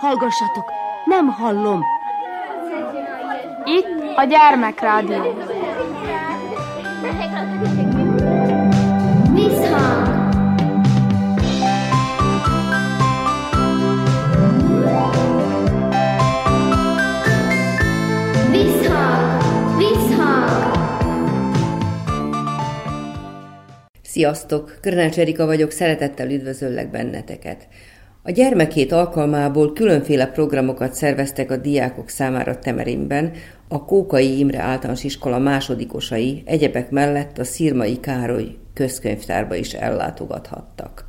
Hallgassatok, nem hallom. Itt a gyermekrádió. Visszhang! Sziasztok! Körnács Erika vagyok, szeretettel üdvözöllek benneteket. A gyermekét alkalmából különféle programokat szerveztek a diákok számára Temerinben, a Kókai Imre általános iskola másodikosai egyebek mellett a Szirmai Károly közkönyvtárba is ellátogathattak.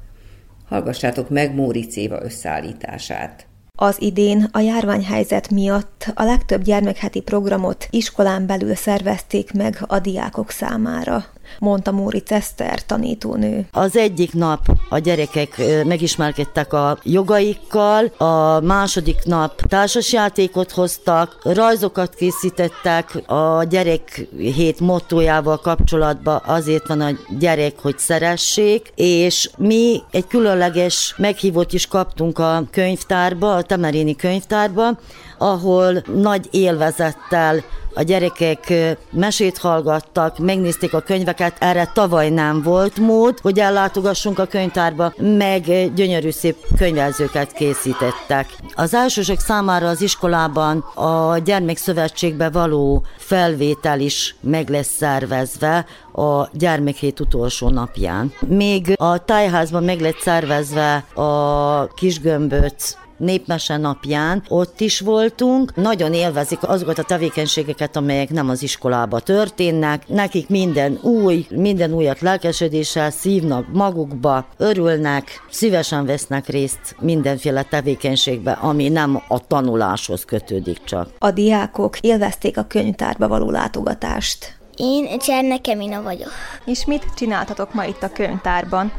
Hallgassátok meg Móricz Éva összeállítását. Az idén a járványhelyzet miatt a legtöbb gyermekheti programot iskolán belül szervezték meg a diákok számára mondta Móric Eszter tanítónő. Az egyik nap a gyerekek megismerkedtek a jogaikkal, a második nap társasjátékot hoztak, rajzokat készítettek a gyerek hét mottójával kapcsolatban azért van a gyerek, hogy szeressék, és mi egy különleges meghívót is kaptunk a könyvtárba, a Temerini könyvtárba, ahol nagy élvezettel a gyerekek mesét hallgattak, megnézték a könyveket, erre tavaly nem volt mód, hogy ellátogassunk a könyvtárba, meg gyönyörű szép könyvelzőket készítettek. Az elsősök számára az iskolában a gyermekszövetségbe való felvétel is meg lesz szervezve a gyermekhét utolsó napján. Még a tájházban meg lett szervezve a kisgömböc népmese napján ott is voltunk. Nagyon élvezik azokat a tevékenységeket, amelyek nem az iskolába történnek. Nekik minden új, minden újat lelkesedéssel szívnak magukba, örülnek, szívesen vesznek részt mindenféle tevékenységbe, ami nem a tanuláshoz kötődik csak. A diákok élvezték a könyvtárba való látogatást. Én Cserne Kemina vagyok. És mit csináltatok ma itt a könyvtárban?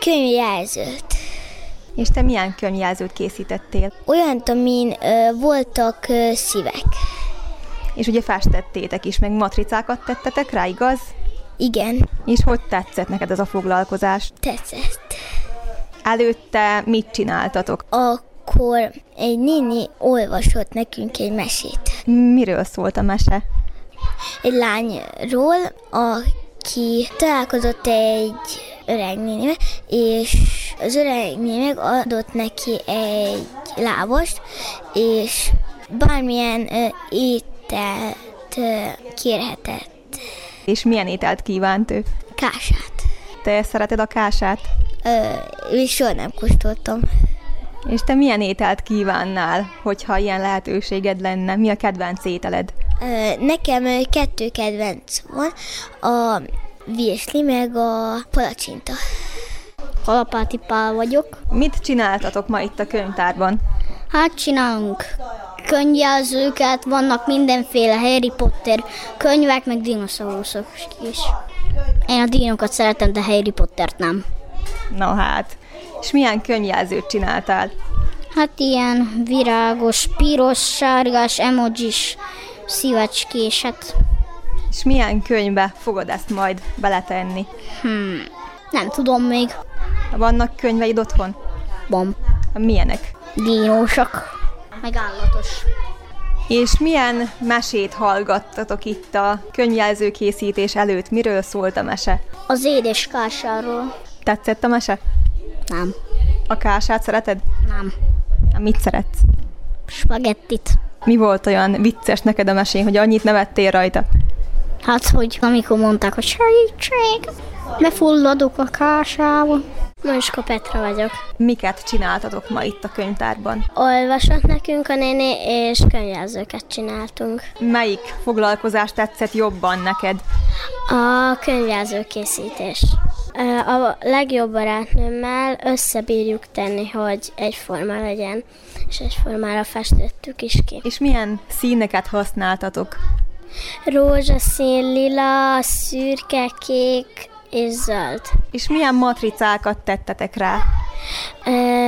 Könyvjelzőt. És te milyen könyvjelzőt készítettél? Olyan, amin ö, voltak ö, szívek. És ugye festettétek is, meg matricákat tettetek rá, igaz? Igen. És hogy tetszett neked ez a foglalkozás? Tetszett. Előtte mit csináltatok? Akkor egy néni olvasott nekünk egy mesét. Miről szólt a mese? Egy lányról, aki találkozott egy öreg nénivel, és az öreg néni adott neki egy lábast, és bármilyen ételt kérhetett. És milyen ételt kívánt ő? Kását. Te szereted a kását? Ö, és soha nem kóstoltam. És te milyen ételt kívánnál, hogyha ilyen lehetőséged lenne? Mi a kedvenc ételed? Nekem kettő kedvenc van, a virsli meg a palacsinta. Kalapáti Pál vagyok. Mit csináltatok ma itt a könyvtárban? Hát csinálunk könyvjelzőket, vannak mindenféle Harry Potter könyvek, meg dinoszauruszok is. Én a dinokat szeretem, de Harry Pottert nem. Na hát, és milyen könyvjelzőt csináltál? Hát ilyen virágos, piros, sárgás, emojis, szívecskéset. És milyen könyvbe fogod ezt majd beletenni? Hmm, nem tudom még. Vannak könyveid otthon? Van. Milyenek? Dinósak. Meg állatos. És milyen mesét hallgattatok itt a könyvjelzőkészítés előtt? Miről szólt a mese? Az édes kásáról. Tetszett a mese? Nem. A kását szereted? Nem. Mit szeretsz? Spagettit. Mi volt olyan vicces neked a mesén, hogy annyit nevettél rajta? Hát, hogy amikor mondták, hogy segítség, befulladok a kásába. Monska Petra vagyok. Miket csináltatok ma itt a könyvtárban? Olvasott nekünk a néni, és könyvjelzőket csináltunk. Melyik foglalkozás tetszett jobban neked? A könyvjelzőkészítés. A legjobb barátnőmmel összebírjuk tenni, hogy egyforma legyen, és egyformára festettük is ki. És milyen színeket használtatok? Rózsaszín, lila, szürke, kék és zöld. És milyen matricákat tettetek rá?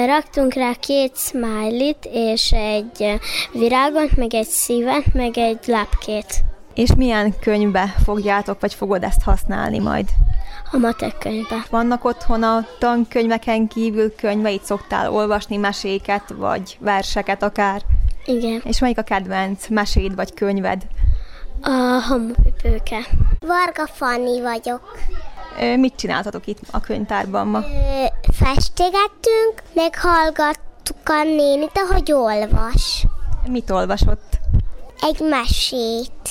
Raktunk rá két smiley és egy virágot, meg egy szívet, meg egy lápkét. És milyen könyvbe fogjátok, vagy fogod ezt használni majd? A matek könyvbe. Vannak otthon a tankönyveken kívül könyveit, szoktál olvasni meséket, vagy verseket akár? Igen. És melyik a kedvenc meséd vagy könyved? A homopipőke. Varga Fanni vagyok. Mit csináltatok itt a könyvtárban ma? Festegettünk, meghallgattuk a nénit, ahogy olvas. Mit olvasott? Egy mesét.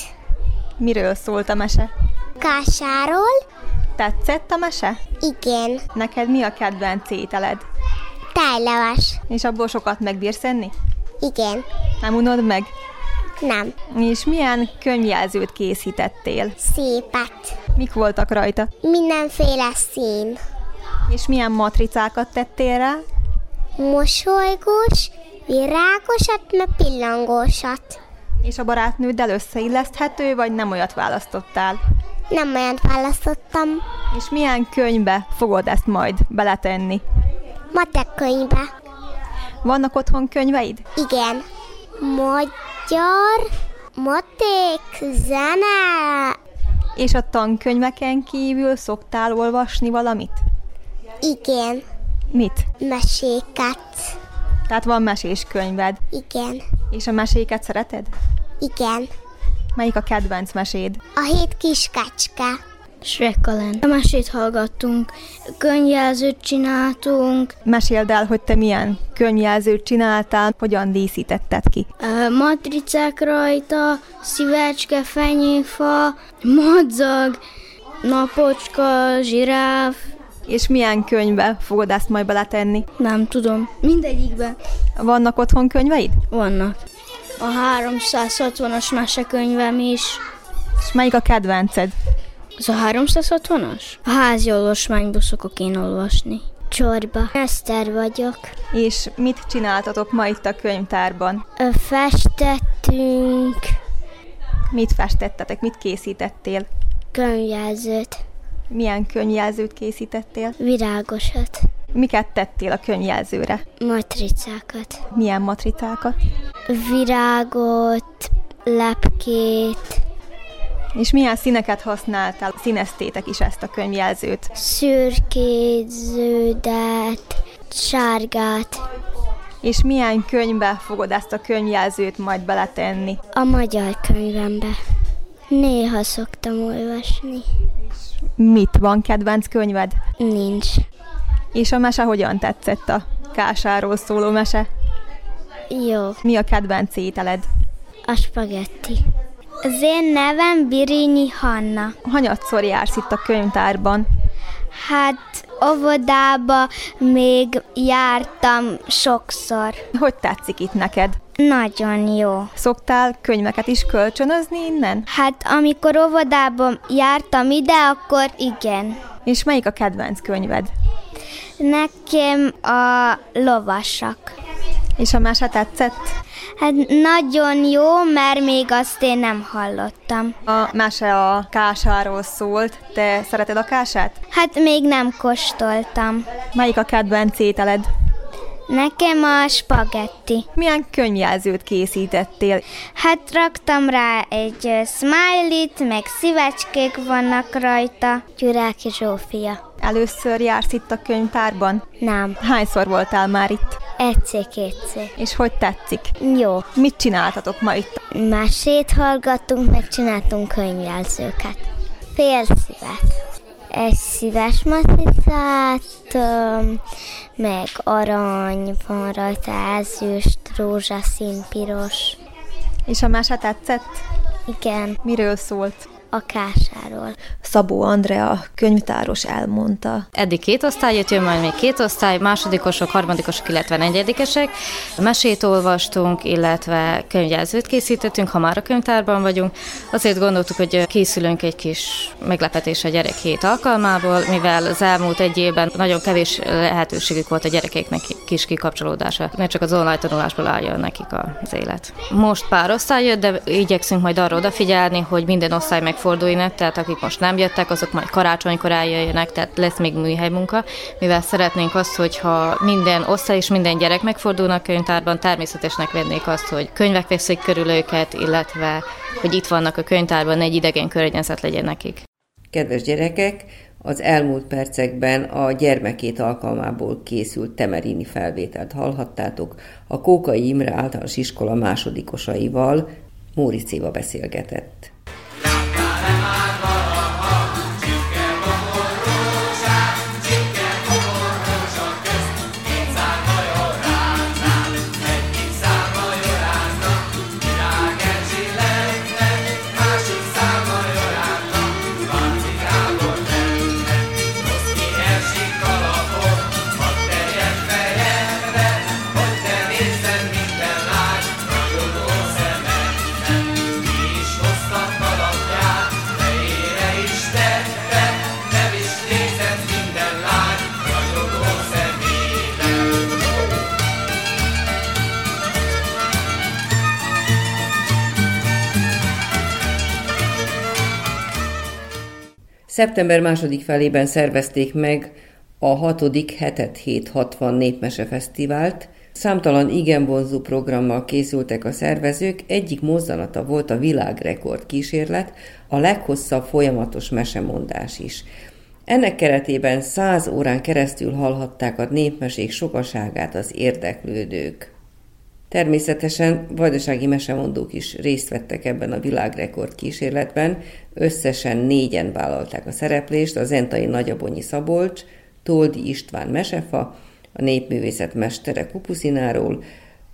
Miről szólt a mese? Kásáról? Tetszett a mese? Igen. Neked mi a kedvenc ételed? Tájleves. És abból sokat megbírsz enni? Igen. Nem unod meg? Nem. És milyen könyvjelzőt készítettél? Szépet. Mik voltak rajta? Mindenféle szín. És milyen matricákat tettél rá? Mosolygós, virágosat, meg pillangósat. És a barátnőddel összeilleszthető, vagy nem olyat választottál? Nem olyat választottam. És milyen könyvbe fogod ezt majd beletenni? Matek könyvbe. Vannak otthon könyveid? Igen. Magyar, maték, zene. És a tankönyveken kívül szoktál olvasni valamit? Igen. Mit? Meséket. Tehát van mesés könyved. Igen. És a meséket szereted? Igen. Melyik a kedvenc meséd? A hét kis kecske. Srekkalen. A mesét hallgattunk, könyvjelzőt csináltunk, Meséld el, hogy te milyen könyvjelzőt csináltál, hogyan díszítetted ki. ö, matricák rajta, szívecske, fenyéfa, madzag, napocska, zsiráf, És milyen könyvbe fogod ezt majd beletenni? nem tudom. Mindegyikben Vannak otthon könyveid? vannak. A 360-as mesekönyvem is. És melyik a kedvenced? Az a 360-as? A házi olvasmányból szokok én olvasni. Csorba. Eszter vagyok. És mit csináltatok ma itt a könyvtárban? Ö, Festettünk Mit festettetek, mit készítettél? könyvjelzőt. Milyen könyvjelzőt készítettél? Virágosat. Miket tettél a könyvjelzőre? Matricákat. Milyen matricákat? Virágot, lepkét, És milyen színeket használtál? Színeztétek is ezt a könyvjelzőt. szürkét, zöldet, sárgát. És milyen könyvbe fogod ezt a könyvjelzőt majd beletenni? A magyar könyvembe. Néha szoktam olvasni. Mit van kedvenc könyved? Nincs. És a mese hogyan tetszett a kásáról szóló mese? Jó. Mi a kedvenc ételed? A spagetti. Az én nevem Birinyi Hanna. Hanyatszor jársz itt a könyvtárban? Hát óvodába még jártam sokszor. Hogy tetszik itt neked? Nagyon jó. Szoktál könyveket is kölcsönözni innen? Hát amikor óvodában jártam ide, akkor igen. És melyik a kedvenc könyved? Nekem a lovasak. És a mese tetszett? Hát nagyon jó, mert még azt én nem hallottam. A mese a kásáról szólt. Te szereted a kását? Hát még nem kóstoltam. Melyik a kedvenc ételed? Nekem a spagetti. Milyen könyvjelzőt készítettél? Hát raktam rá egy ö, smiley-t, meg szívecskék vannak rajta. Gyuráki Zsófia. Először jársz itt a könyvtárban? Nem. Hányszor voltál már itt? Egyszer-kétszer. És hogy tetszik? Jó. Mit csináltatok ma itt? Mesét hallgattunk, meg csináltunk könyvjelzőket. Fél szívet. Egy szíves matricát, öm, meg arany van rajta, ezüst, rózsaszín, piros. És a mese tetszett? Igen, Miről szólt? A kásáról. Szabó Andrea könyvtáros elmondta. Eddig két osztály jött, jön majd még két osztály, másodikosok, harmadikosok, illetve negyedikesek. Mesét olvastunk, illetve könyvjelzőt készítettünk, ha már a könyvtárban vagyunk. Azért gondoltuk, hogy készülünk egy kis meglepetés a gyerek hét alkalmából, mivel az elmúlt egy évben nagyon kevés lehetőségük volt a gyerekeknek kis kikapcsolódása. Ne csak az online tanulásból álljon nekik az élet. Most pár osztály jött, de igyekszünk majd arra odafigyelni, hogy minden osztály meg forduljanak, tehát akik most nem jöttek, azok majd karácsonykor eljöjjenek, tehát lesz még műhely munka, mivel szeretnénk azt, hogyha minden osztály és minden gyerek megfordulnak könyvtárban, természetesnek vennék azt, hogy könyvek veszik körül őket, illetve hogy itt vannak a könyvtárban, egy idegen környezet legyen nekik. Kedves gyerekek, az elmúlt percekben a gyermekét alkalmából készült temerini felvételt hallhattátok a Kókai Imre általános iskola másodikosaival, Móricz Éva beszélgetett. Szeptember második felében szervezték meg a hatodik hetet 760 népmese fesztivált. Számtalan igen vonzó programmal készültek a szervezők, egyik mozzanata volt a világrekord kísérlet, a leghosszabb folyamatos mesemondás is. Ennek keretében száz órán keresztül hallhatták a népmesék sokaságát az érdeklődők. Természetesen vajdasági mesemondók is részt vettek ebben a világrekord kísérletben, összesen négyen vállalták a szereplést, a Zentai Nagyabonyi Szabolcs, Toldi István Mesefa, a népművészet mestere Kupuszináról,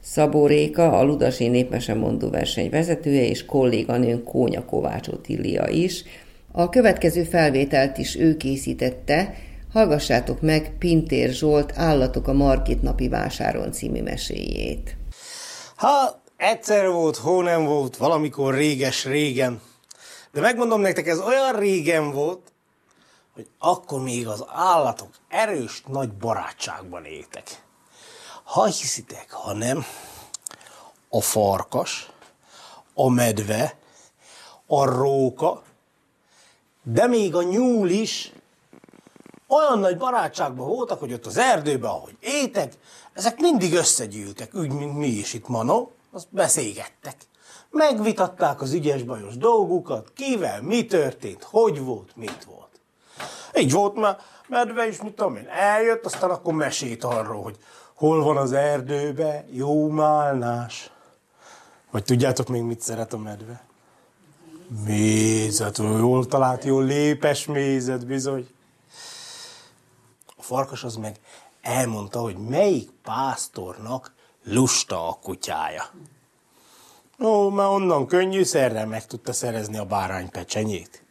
Szabó Réka, a Ludasi Népmesemondó verseny vezetője és kolléganőn Kónya Kovács Otília is. A következő felvételt is ő készítette, hallgassátok meg Pintér Zsolt Állatok a Margit napi vásáron című meséjét. Ha egyszer volt, hó nem volt, valamikor réges-régen. De megmondom nektek, ez olyan régen volt, hogy akkor még az állatok erős nagy barátságban éltek. Ha hiszitek, ha nem, a farkas, a medve, a róka, de még a nyúl is olyan nagy barátságban voltak, hogy ott az erdőben, ahogy étek, ezek mindig összegyűltek, úgy, mint mi is itt manó, azt beszélgettek. Megvitatták az ügyes-bajos dolgukat, kivel, mi történt, hogy volt, mit volt. Így volt már, medve is, mit tudom én, eljött, aztán akkor mesét arról, hogy hol van az erdőbe jó málnás. Vagy tudjátok még, mit szeret a medve? Mézet, jól talált, jól lépes mézet, bizony. A farkas az meg elmondta, hogy melyik pásztornak lusta a kutyája. Ó, már onnan könnyű szerrel meg tudta szerezni a bárány pecsenyét.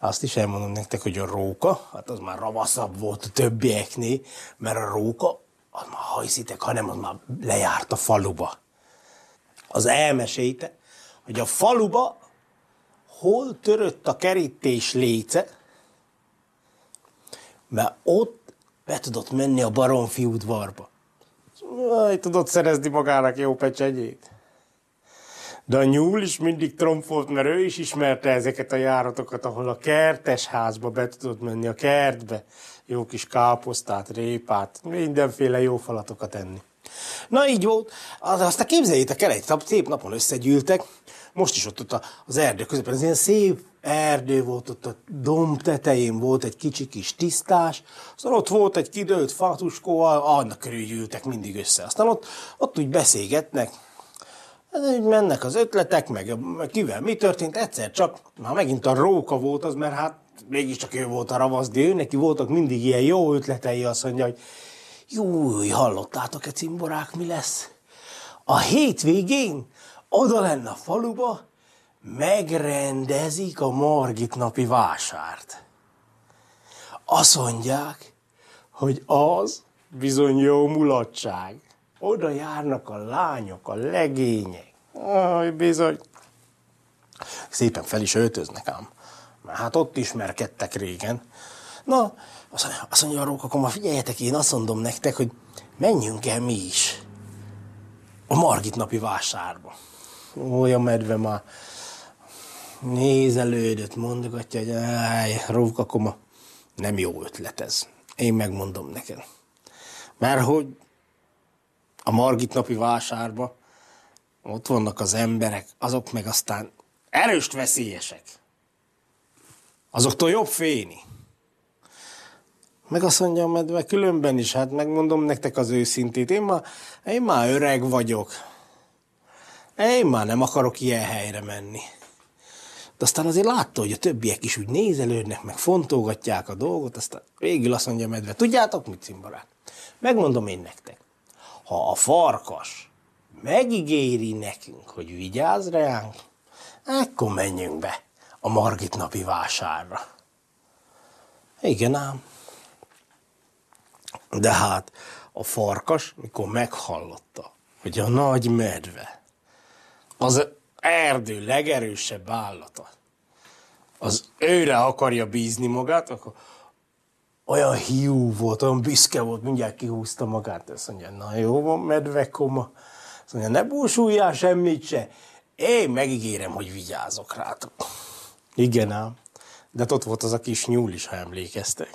Azt is elmondom nektek, hogy a róka, hát az már ravaszabb volt a többieknél, mert a róka, az már hajszitek, hanem az már lejárt a faluba. Az elmesélte, hogy a faluba hol törött a kerítés léce, mert ott be tudott menni a baromfi udvarba. Aj, tudott szerezni magának jó pecsenyét. De a nyúl is mindig tromfolt, mert ő is ismerte ezeket a járatokat, ahol a kertes házba be tudott menni, a kertbe. Jó kis káposztát, répát, mindenféle jó falatokat enni. Na így volt, aztán képzeljétek el, egy szép napon összegyűltek, most is ott, ott az erdő közepén, ez ilyen szép erdő volt, ott a domb tetején volt egy kicsi kis tisztás, aztán ott volt egy kidőlt fatuskó, annak körül gyűltek mindig össze. Aztán ott, ott úgy beszélgetnek, ez úgy mennek az ötletek, meg, meg kivel mi történt, egyszer csak, már megint a róka volt az, mert hát mégiscsak ő volt a ravasz, de ő neki voltak mindig ilyen jó ötletei, azt mondja, hogy jó, hallottátok-e cimborák, mi lesz? A hétvégén oda lenne a faluba, megrendezik a Margit napi vásárt. Azt mondják, hogy az bizony jó mulatság. Oda járnak a lányok, a legények. Aj, bizony. Szépen fel is öltöznek ám. Mert hát ott ismerkedtek régen. Na, azt mondja, a rók, akkor ma figyeljetek, én azt mondom nektek, hogy menjünk el mi is a Margit napi vásárba. Olyan medve már Nézelődött, mondogatja, hogy áj, rókakoma, nem jó ötlet ez. Én megmondom neked. Mert hogy a Margit napi vásárba ott vannak az emberek, azok meg aztán erőst veszélyesek. Azoktól jobb féni. Meg azt mondja a medve, különben is, hát megmondom nektek az őszintét, én már, én már öreg vagyok. Én már nem akarok ilyen helyre menni. De aztán azért látta, hogy a többiek is úgy nézelődnek, meg fontolgatják a dolgot, aztán végül azt mondja a medve, tudjátok mit, cimborák? Megmondom én nektek, ha a farkas megígéri nekünk, hogy vigyáz ránk, akkor menjünk be a Margit napi vásárra. Igen ám. De hát a farkas, mikor meghallotta, hogy a nagy medve az erdő legerősebb állata, az őre akarja bízni magát, akkor olyan hiú volt, olyan büszke volt, mindjárt kihúzta magát, azt mondja, na jó van, medve koma, azt mondja, ne búsuljál semmit se, én megígérem, hogy vigyázok rátok. Igen ám, de ott volt az a kis nyúl is, ha emlékeztek.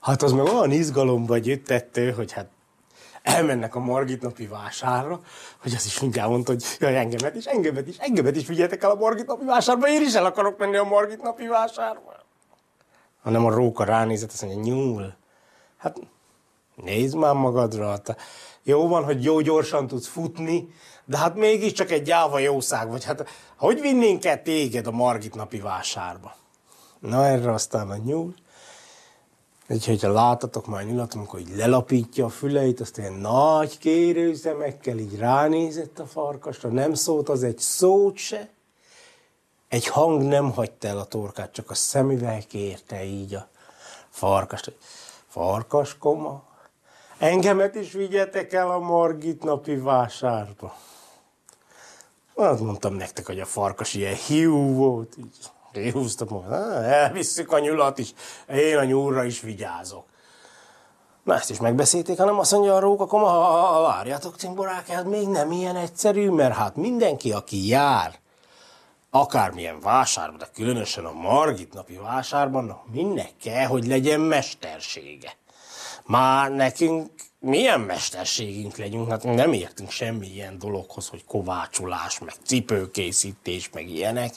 Hát az meg olyan izgalomba gyűjtettő, hogy hát elmennek a Margit napi vásárra, hogy az is mindjárt mondta, hogy jaj, engemet is, engemet is, engemet is vigyetek el a Margit napi vásárba, én is el akarok menni a Margit napi vásárba. Hanem a róka ránézett, azt mondja, nyúl, hát nézd már magadra, te jó van, hogy jó gyorsan tudsz futni, de hát mégiscsak egy gyáva jószág vagy. Hát hogy vinnénk el téged a Margit napi vásárba? Na erre aztán a nyúl. Úgyhogy, hogyha látatok már nyulat, amikor így lelapítja a füleit, azt ilyen nagy kérő szemekkel így ránézett a farkasra, nem szólt az egy szót se, egy hang nem hagyta el a torkát, csak a szemüvel kérte így a farkast, hogy farkas koma, engemet is vigyetek el a Margit napi vásárba. Azt mondtam nektek, hogy a farkas ilyen hiú volt, így kihúztam magam, elvisszük a nyulat is, én a nyúlra is vigyázok. Na ezt is megbeszélték, hanem azt mondja a róka, koma, ha, ha, várjatok, cimborák, ez még nem ilyen egyszerű, mert hát mindenki, aki jár, akármilyen vásárban, de különösen a Margit napi vásárban, mindnek kell, hogy legyen mestersége. Már nekünk milyen mesterségünk legyünk, hát nem értünk semmi ilyen dologhoz, hogy kovácsolás, meg cipőkészítés, meg ilyenek.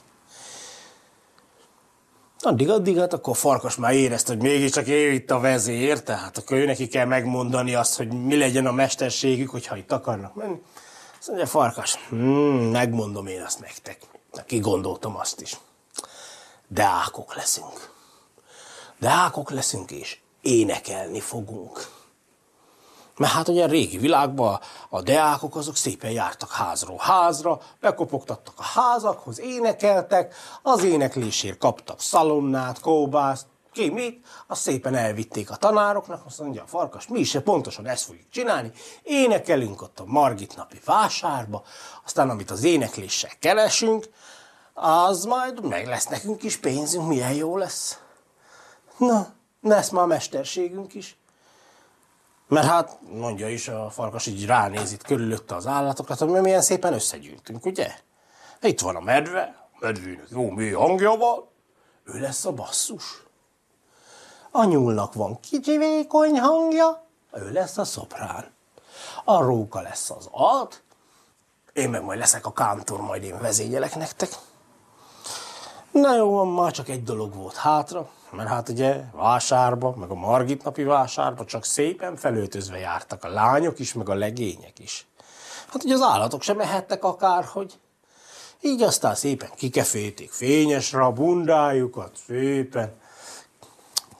Addig, addig, hát akkor a farkas már érezte, hogy mégiscsak ő itt a vezér, tehát akkor ő neki kell megmondani azt, hogy mi legyen a mesterségük, hogyha itt akarnak menni. Azt mondja, farkas, hmm, megmondom én azt nektek. Ki gondoltam azt is. Deákok leszünk. Deákok leszünk, és énekelni fogunk. Mert hát ugye a régi világban a deákok azok szépen jártak házról házra, bekopogtattak a házakhoz, énekeltek, az éneklésért kaptak szalonnát, kóbászt, ki mit, azt szépen elvitték a tanároknak, azt mondja a farkas, mi is pontosan ezt fogjuk csinálni, énekelünk ott a Margit napi vásárba, aztán amit az énekléssel keresünk, az majd meg lesz nekünk is pénzünk, milyen jó lesz. Na, lesz már mesterségünk is. Mert hát, mondja is, a farkas így ránéz itt körülötte az állatokat, hogy mi milyen szépen összegyűntünk, ugye? Itt van a medve, a medvének jó mély hangja van, ő lesz a basszus. A nyúlnak van kicsi vékony hangja, ő lesz a szoprán. A róka lesz az alt, én meg majd leszek a kántor, majd én vezényelek nektek. Na jó, már csak egy dolog volt hátra, mert hát ugye vásárba, meg a Margit napi vásárba csak szépen felöltözve jártak a lányok is, meg a legények is. Hát ugye az állatok sem mehettek akárhogy. Így aztán szépen kikefélték fényesre a bundájukat, szépen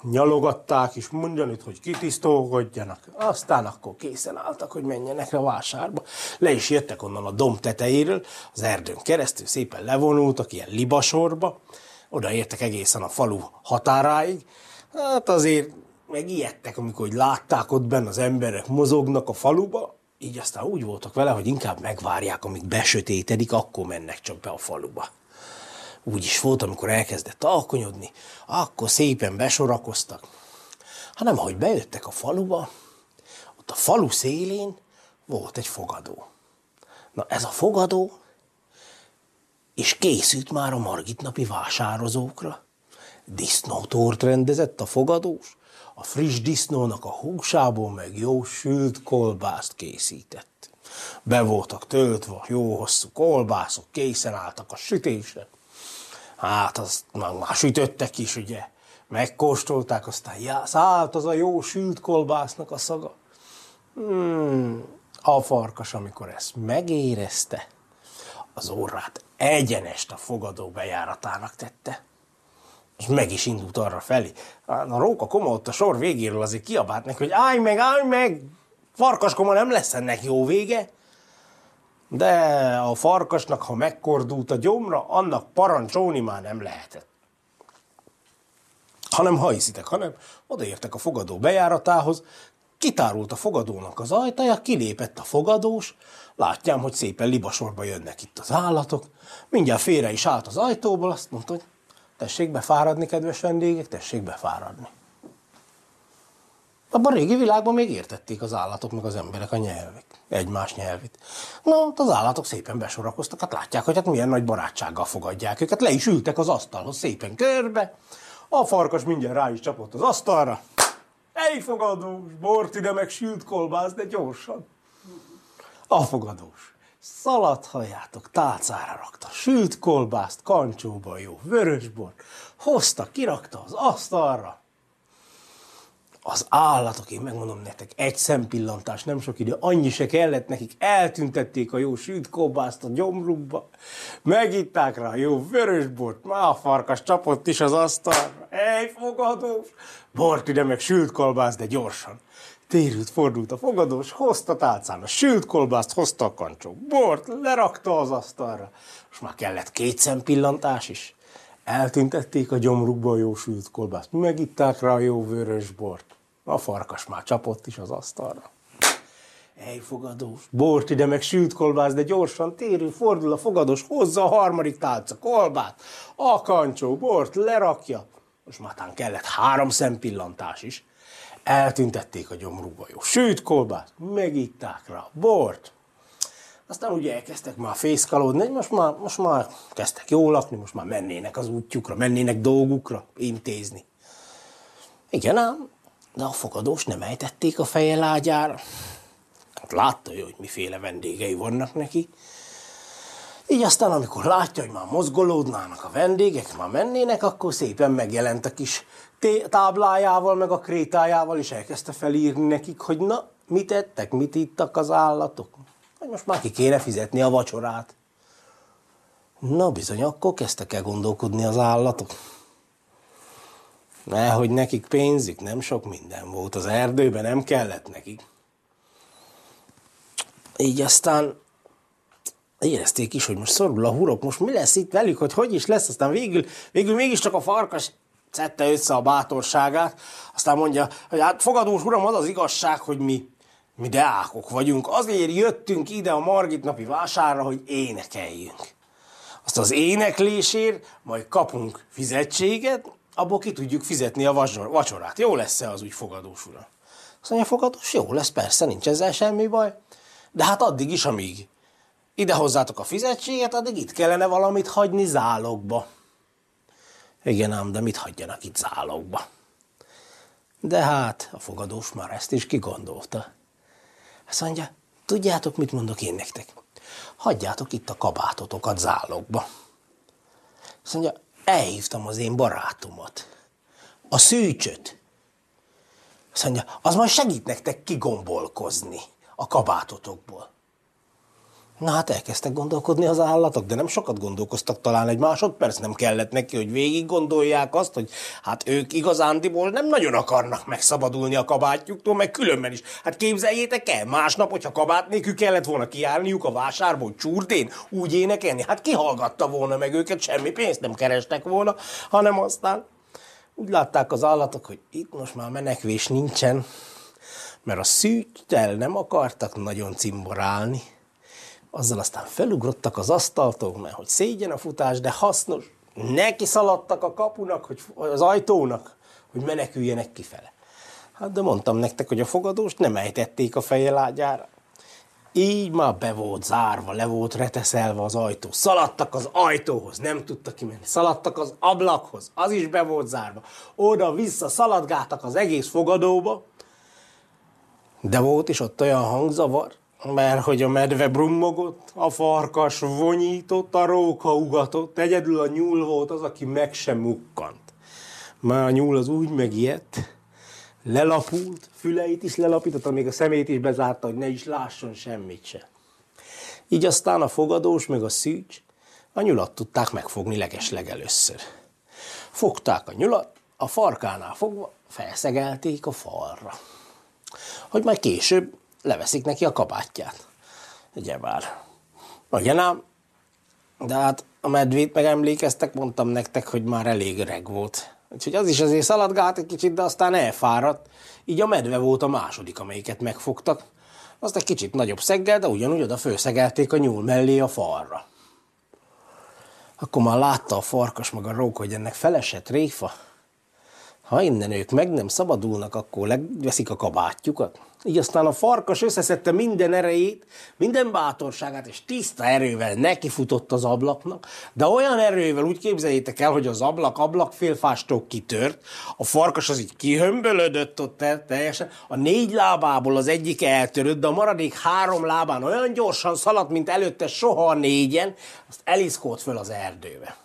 nyalogatták is mondani, hogy kitisztolkodjanak. Aztán akkor készen álltak, hogy menjenek a vásárba. Le is jöttek onnan a domb tetejéről, az erdőn keresztül szépen levonultak ilyen libasorba, odaértek egészen a falu határáig. Hát azért megijedtek, amikor hogy látták ott benne az emberek mozognak a faluba, így aztán úgy voltak vele, hogy inkább megvárják, amíg besötétedik, akkor mennek csak be a faluba. Úgy is volt, amikor elkezdett alkonyodni, akkor szépen besorakoztak. Hanem, hogy bejöttek a faluba, ott a falu szélén volt egy fogadó. Na ez a fogadó és készült már a Margit napi vásározókra. Disznótort rendezett a fogadós, a friss disznónak a húsából meg jó sült kolbászt készített. Be voltak töltve jó hosszú kolbászok, készen álltak a sütésre. Hát azt már, sütöttek is, ugye. Megkóstolták, aztán já, szállt az a jó sült kolbásznak a szaga. Hmm, a farkas, amikor ezt megérezte, az orrát egyenest a fogadó bejáratának tette. És meg is indult arra felé. A róka koma ott a sor végéről azért kiabált neki, hogy állj meg, állj meg, farkaskoma nem lesz ennek jó vége. De a farkasnak, ha megkordult a gyomra, annak parancsolni már nem lehetett. Hanem ha hiszitek, hanem odaértek a fogadó bejáratához, kitárult a fogadónak az ajtaja, kilépett a fogadós, látjám, hogy szépen libasorba jönnek itt az állatok, mindjárt félre is állt az ajtóból, azt mondta, hogy tessék befáradni, kedves vendégek, tessék befáradni. Abban a régi világban még értették az állatok, meg az emberek a nyelvek, egymás nyelvét. Na, az állatok szépen besorakoztak, hát látják, hogy hát milyen nagy barátsággal fogadják őket. Le is ültek az asztalhoz szépen körbe. A farkas mindjárt rá is csapott az asztalra. fogadós, bort ide meg sült kolbász, de gyorsan. A fogadós. Szaladhajátok, tálcára rakta, sült kolbászt, kancsóba jó, vörösbor, hozta, kirakta az asztalra, az állatok, én megmondom nektek, egy szempillantás, nem sok idő, annyi se kellett nekik, eltüntették a jó sült kobászt a gyomrukba, megitták rá a jó vörösbort, már a farkas csapott is az asztalra, egy fogadós, bort ide meg sült kolbász, de gyorsan. Térült, fordult a fogadós, hozta tálcán a sült kolbászt, hozta a kancsó bort, lerakta az asztalra. Most már kellett két szempillantás is. Eltüntették a gyomrukba a jó sült kolbászt, megitták rá a jó vörös bort. A farkas már csapott is az asztalra. Elfogadós, bort ide meg sült kolbász, de gyorsan térül, fordul a fogadós, hozza a harmadik tálca kolbát, a kancsó, bort, lerakja. Most már kellett három szempillantás is. Eltüntették a gyomrukba jó sült kolbát, megitták rá a bort, aztán ugye elkezdtek már fészkalódni, most már, most már kezdtek jól lakni, most már mennének az útjukra, mennének dolgukra, intézni. Igen ám, de a fogadós nem ejtették a feje lágyára. Hát látta ő, hogy miféle vendégei vannak neki. Így aztán, amikor látja, hogy már mozgolódnának a vendégek, már mennének, akkor szépen megjelent a kis táblájával, meg a krétájával, és elkezdte felírni nekik, hogy na, mit ettek, mit ittak az állatok hogy most már ki kéne fizetni a vacsorát. Na bizony, akkor kezdtek el gondolkodni az állatok. Nehogy nekik pénzük, nem sok minden volt az erdőben, nem kellett nekik. Így aztán érezték is, hogy most szorul a hurok, most mi lesz itt velük, hogy hogy is lesz, aztán végül, végül mégiscsak a farkas szedte össze a bátorságát, aztán mondja, hogy hát fogadós uram, az az igazság, hogy mi mi deákok vagyunk, azért jöttünk ide a Margit napi vásárra, hogy énekeljünk. Azt az éneklésért majd kapunk fizetséget, abból ki tudjuk fizetni a vacsorát. Jó lesz-e az úgy fogadós ura? Azt mondja, fogadós, jó lesz, persze, nincs ezzel semmi baj. De hát addig is, amíg ide hozzátok a fizetséget, addig itt kellene valamit hagyni zálogba. Igen ám, de mit hagyjanak itt zálogba? De hát a fogadós már ezt is kigondolta. Azt mondja, tudjátok, mit mondok én nektek? Hagyjátok itt a kabátotokat zálogba. Azt mondja, elhívtam az én barátomat, a szűcsöt. Azt mondja, az majd segít nektek kigombolkozni a kabátotokból. Na hát elkezdtek gondolkodni az állatok, de nem sokat gondolkoztak, talán egy másodperc nem kellett neki, hogy végig gondolják azt, hogy hát ők igazándiból nem nagyon akarnak megszabadulni a kabátjuktól, meg különben is. Hát képzeljétek el, másnap, hogyha kabát nélkül kellett volna kiállniuk a vásárból csúrdén, úgy énekelni, hát kihallgatta volna meg őket, semmi pénzt nem kerestek volna, hanem aztán úgy látták az állatok, hogy itt most már menekvés nincsen, mert a szűttel nem akartak nagyon cimborálni, azzal aztán felugrottak az asztaltól, mert hogy szégyen a futás, de hasznos. Neki szaladtak a kapunak, hogy az ajtónak, hogy meneküljenek kifele. Hát de mondtam nektek, hogy a fogadóst nem ejtették a feje lágyára. Így már be volt zárva, le volt reteszelve az ajtó. Szaladtak az ajtóhoz, nem tudtak kimenni. Szaladtak az ablakhoz, az is be volt zárva. Oda-vissza szaladgáltak az egész fogadóba. De volt is ott olyan hangzavar, mert hogy a medve brummogott, a farkas vonyított, a róka ugatott, egyedül a nyúl volt az, aki meg sem mukkant. Már a nyúl az úgy megijedt, lelapult, füleit is lelapította, még a szemét is bezárta, hogy ne is lásson semmit se. Így aztán a fogadós meg a szűcs a nyulat tudták megfogni legesleg először. Fogták a nyulat, a farkánál fogva felszegelték a falra. Hogy majd később leveszik neki a kabátját. Ugyebár. Igen ám, de hát a medvét megemlékeztek, mondtam nektek, hogy már elég öreg volt. Úgyhogy az is azért szaladgált egy kicsit, de aztán elfáradt. Így a medve volt a második, amelyiket megfogtak. Azt egy kicsit nagyobb szeggel, de ugyanúgy oda főszegelték a nyúl mellé a falra. Akkor már látta a farkas meg a rók, hogy ennek felesett réfa. Ha innen ők meg nem szabadulnak, akkor legveszik a kabátjukat. Így aztán a farkas összeszedte minden erejét, minden bátorságát, és tiszta erővel nekifutott az ablaknak, de olyan erővel úgy képzeljétek el, hogy az ablak ablakfélfástól kitört, a farkas az így kihömbölödött ott el, teljesen, a négy lábából az egyik eltörött, de a maradék három lábán olyan gyorsan szaladt, mint előtte soha a négyen, azt eliszkolt föl az erdőbe.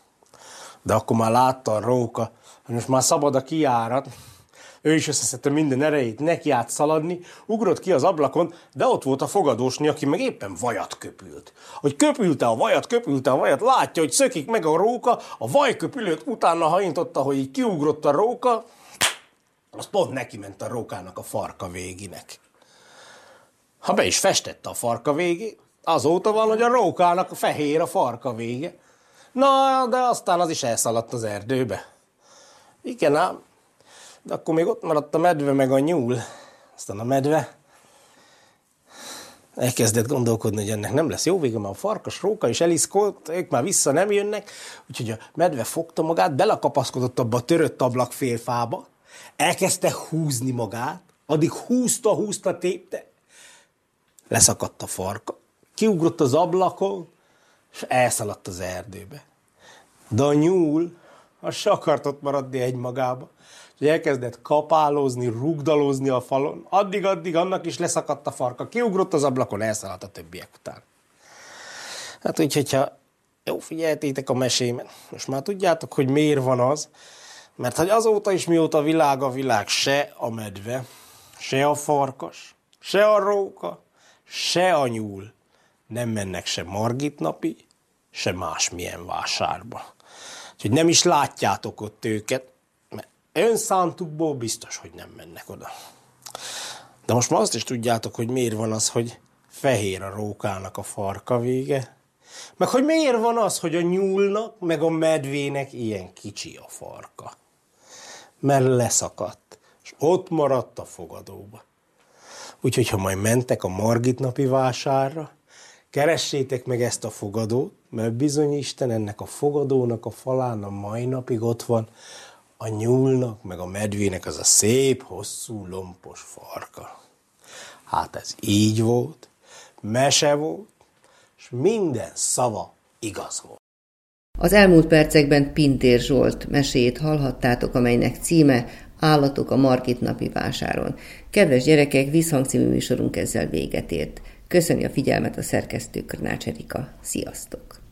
De akkor már látta a róka, hogy most már szabad a kiárat, ő is összeszedte minden erejét, neki át szaladni, ugrott ki az ablakon, de ott volt a fogadósni, aki meg éppen vajat köpült. Hogy köpülte a vajat, köpülte a vajat, látja, hogy szökik meg a róka, a vajköpülőt utána haintotta, hogy így kiugrott a róka, az pont neki ment a rókának a farka véginek. Ha be is festette a farka végét, azóta van, hogy a rókának fehér a farka vége. Na, de aztán az is elszaladt az erdőbe. Igen ám, de akkor még ott maradt a medve meg a nyúl. Aztán a medve. Elkezdett gondolkodni, hogy ennek nem lesz jó vége, mert a farkas, róka és eliszkolt, ők már vissza nem jönnek, úgyhogy a medve fogta magát, belekapaszkodott abba a törött ablak félfába, elkezdte húzni magát, addig húzta, húzta, tépte, leszakadt a farka, kiugrott az ablakon, és elszaladt az erdőbe. De a nyúl, az se akart ott maradni egymagába és elkezdett kapálózni, rugdalózni a falon. Addig-addig annak is leszakadt a farka, kiugrott az ablakon, elszaladt a többiek után. Hát úgyhogy, ha jó figyeltétek a mesémet, most már tudjátok, hogy miért van az, mert hogy azóta is mióta világ a világ, se a medve, se a farkas, se a róka, se a nyúl nem mennek se Margit napi, se másmilyen vásárba. Úgyhogy nem is látjátok ott őket, önszántukból biztos, hogy nem mennek oda. De most már azt is tudjátok, hogy miért van az, hogy fehér a rókának a farka vége, meg hogy miért van az, hogy a nyúlnak, meg a medvének ilyen kicsi a farka. Mert leszakadt, és ott maradt a fogadóba. Úgyhogy, ha majd mentek a Margit napi vásárra, keressétek meg ezt a fogadót, mert bizony Isten ennek a fogadónak a falán a mai napig ott van, a nyúlnak, meg a medvének az a szép, hosszú, lompos farka. Hát ez így volt, mese volt, és minden szava igaz volt. Az elmúlt percekben Pintér Zsolt meséjét hallhattátok, amelynek címe Állatok a Margit napi vásáron. Kedves gyerekek, visszhangcímű műsorunk ezzel véget ért. Köszöni a figyelmet a szerkesztő Körnács Erika. Sziasztok!